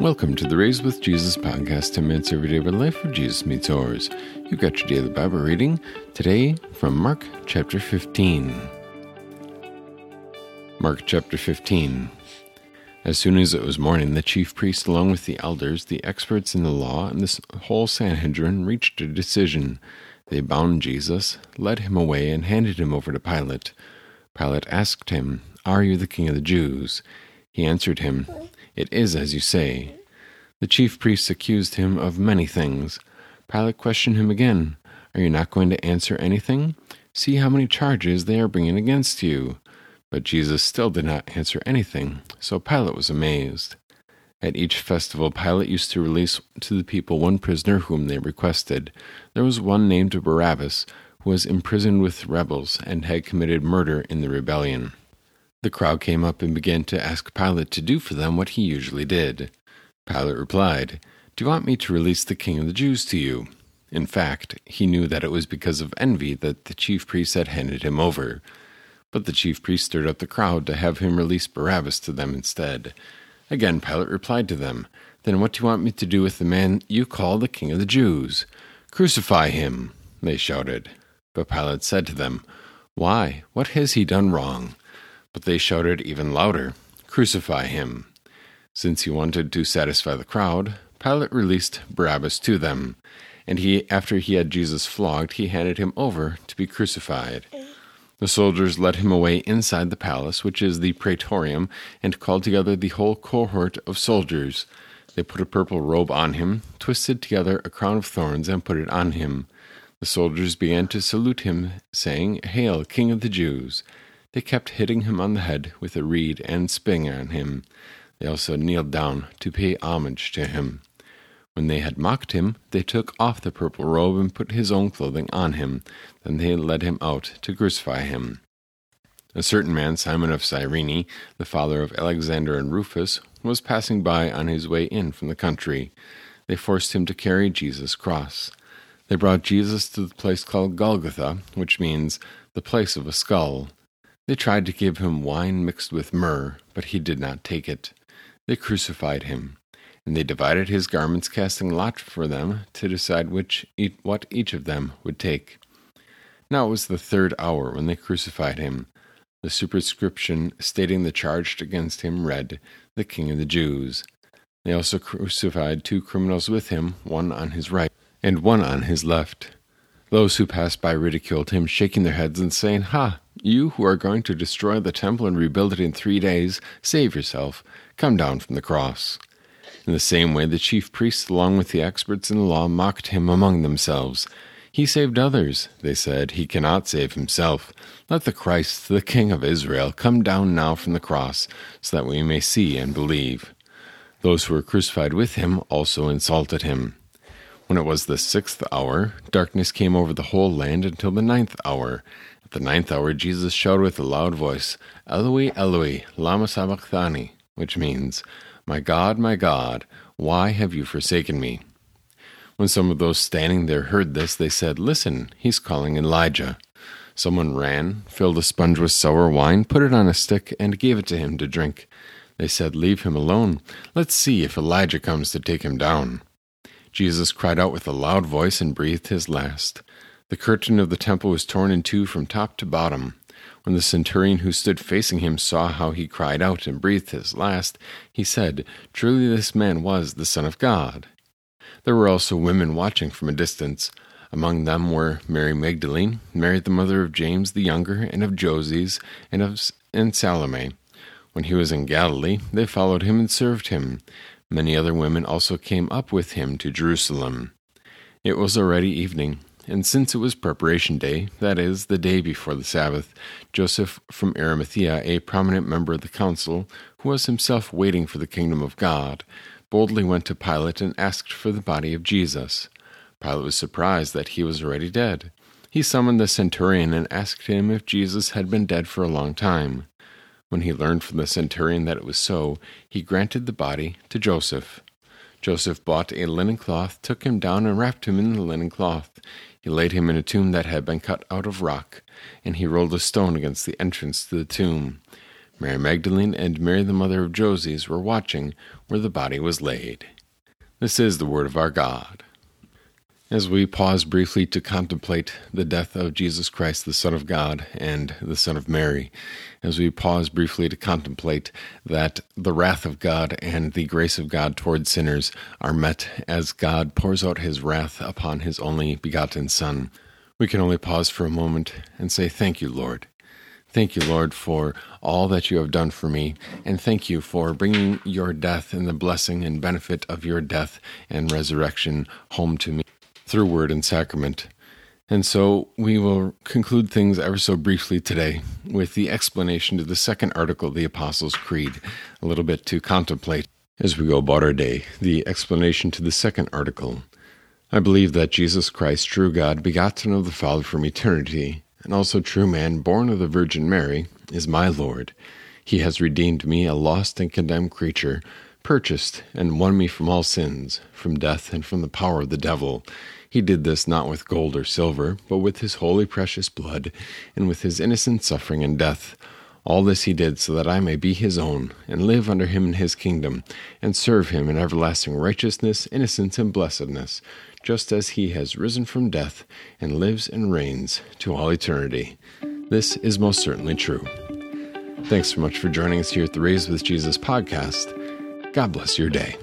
Welcome to the Raised with Jesus podcast, 10 minutes every day of life where Jesus meets yours. You got your daily Bible reading today from Mark chapter 15. Mark chapter 15. As soon as it was morning, the chief priests, along with the elders, the experts in the law, and the whole Sanhedrin reached a decision. They bound Jesus, led him away, and handed him over to Pilate. Pilate asked him, Are you the king of the Jews? He answered him, It is as you say. The chief priests accused him of many things. Pilate questioned him again, Are you not going to answer anything? See how many charges they are bringing against you. But Jesus still did not answer anything, so Pilate was amazed. At each festival, Pilate used to release to the people one prisoner whom they requested. There was one named Barabbas, who was imprisoned with rebels and had committed murder in the rebellion. The crowd came up and began to ask Pilate to do for them what he usually did. Pilate replied, Do you want me to release the king of the Jews to you? In fact, he knew that it was because of envy that the chief priests had handed him over. But the chief priests stirred up the crowd to have him release Barabbas to them instead. Again Pilate replied to them, Then what do you want me to do with the man you call the king of the Jews? Crucify him, they shouted. But Pilate said to them, Why? What has he done wrong? But they shouted even louder, Crucify him. Since he wanted to satisfy the crowd, Pilate released Barabbas to them, and he, after he had Jesus flogged, he handed him over to be crucified. The soldiers led him away inside the palace, which is the praetorium, and called together the whole cohort of soldiers. They put a purple robe on him, twisted together a crown of thorns, and put it on him. The soldiers began to salute him, saying, Hail, King of the Jews! They kept hitting him on the head with a reed and spitting on him. They also kneeled down to pay homage to him. When they had mocked him, they took off the purple robe and put his own clothing on him. Then they led him out to crucify him. A certain man, Simon of Cyrene, the father of Alexander and Rufus, was passing by on his way in from the country. They forced him to carry Jesus' cross. They brought Jesus to the place called Golgotha, which means the place of a skull. They tried to give him wine mixed with myrrh, but he did not take it. They crucified him. And they divided his garments, casting lot for them to decide which what each of them would take. Now it was the third hour when they crucified him. The superscription stating the charge against him read, The King of the Jews. They also crucified two criminals with him, one on his right and one on his left. Those who passed by ridiculed him, shaking their heads and saying, Ha! You who are going to destroy the temple and rebuild it in three days, save yourself. Come down from the cross. In the same way, the chief priests, along with the experts in the law, mocked him among themselves. He saved others, they said. He cannot save himself. Let the Christ, the King of Israel, come down now from the cross, so that we may see and believe. Those who were crucified with him also insulted him. When it was the sixth hour, darkness came over the whole land until the ninth hour. At the ninth hour, Jesus shouted with a loud voice, Eloi, Eloi, lama sabachthani, which means, my God, my God, why have you forsaken me? When some of those standing there heard this, they said, Listen, he's calling Elijah. Someone ran, filled a sponge with sour wine, put it on a stick, and gave it to him to drink. They said, Leave him alone. Let's see if Elijah comes to take him down. Jesus cried out with a loud voice and breathed his last. The curtain of the temple was torn in two from top to bottom. When the centurion who stood facing him saw how he cried out and breathed his last, he said, Truly this man was the Son of God. There were also women watching from a distance. Among them were Mary Magdalene, Mary the mother of James the younger, and of Joses, and of and Salome. When he was in Galilee, they followed him and served him. Many other women also came up with him to Jerusalem. It was already evening and since it was preparation day, that is, the day before the Sabbath, Joseph from Arimathea, a prominent member of the council, who was himself waiting for the kingdom of God, boldly went to Pilate and asked for the body of Jesus. Pilate was surprised that he was already dead. He summoned the centurion and asked him if Jesus had been dead for a long time. When he learned from the centurion that it was so, he granted the body to Joseph. Joseph bought a linen cloth, took him down, and wrapped him in the linen cloth. He laid him in a tomb that had been cut out of rock, and he rolled a stone against the entrance to the tomb. Mary Magdalene and Mary, the mother of Joses, were watching where the body was laid. This is the word of our God. As we pause briefly to contemplate the death of Jesus Christ, the Son of God, and the Son of Mary, as we pause briefly to contemplate that the wrath of God and the grace of God toward sinners are met as God pours out his wrath upon his only begotten Son, we can only pause for a moment and say, Thank you, Lord. Thank you, Lord, for all that you have done for me, and thank you for bringing your death and the blessing and benefit of your death and resurrection home to me through word and sacrament. And so we will conclude things ever so briefly today with the explanation to the second article of the Apostles' Creed, a little bit to contemplate as we go about our day. The explanation to the second article. I believe that Jesus Christ, true God, begotten of the Father from eternity, and also true man, born of the Virgin Mary, is my Lord. He has redeemed me, a lost and condemned creature, purchased and won me from all sins, from death, and from the power of the devil. He did this not with gold or silver, but with his holy precious blood, and with his innocent suffering and death. All this he did so that I may be his own, and live under him in his kingdom, and serve him in everlasting righteousness, innocence, and blessedness, just as he has risen from death and lives and reigns to all eternity. This is most certainly true. Thanks so much for joining us here at the Raised with Jesus podcast. God bless your day.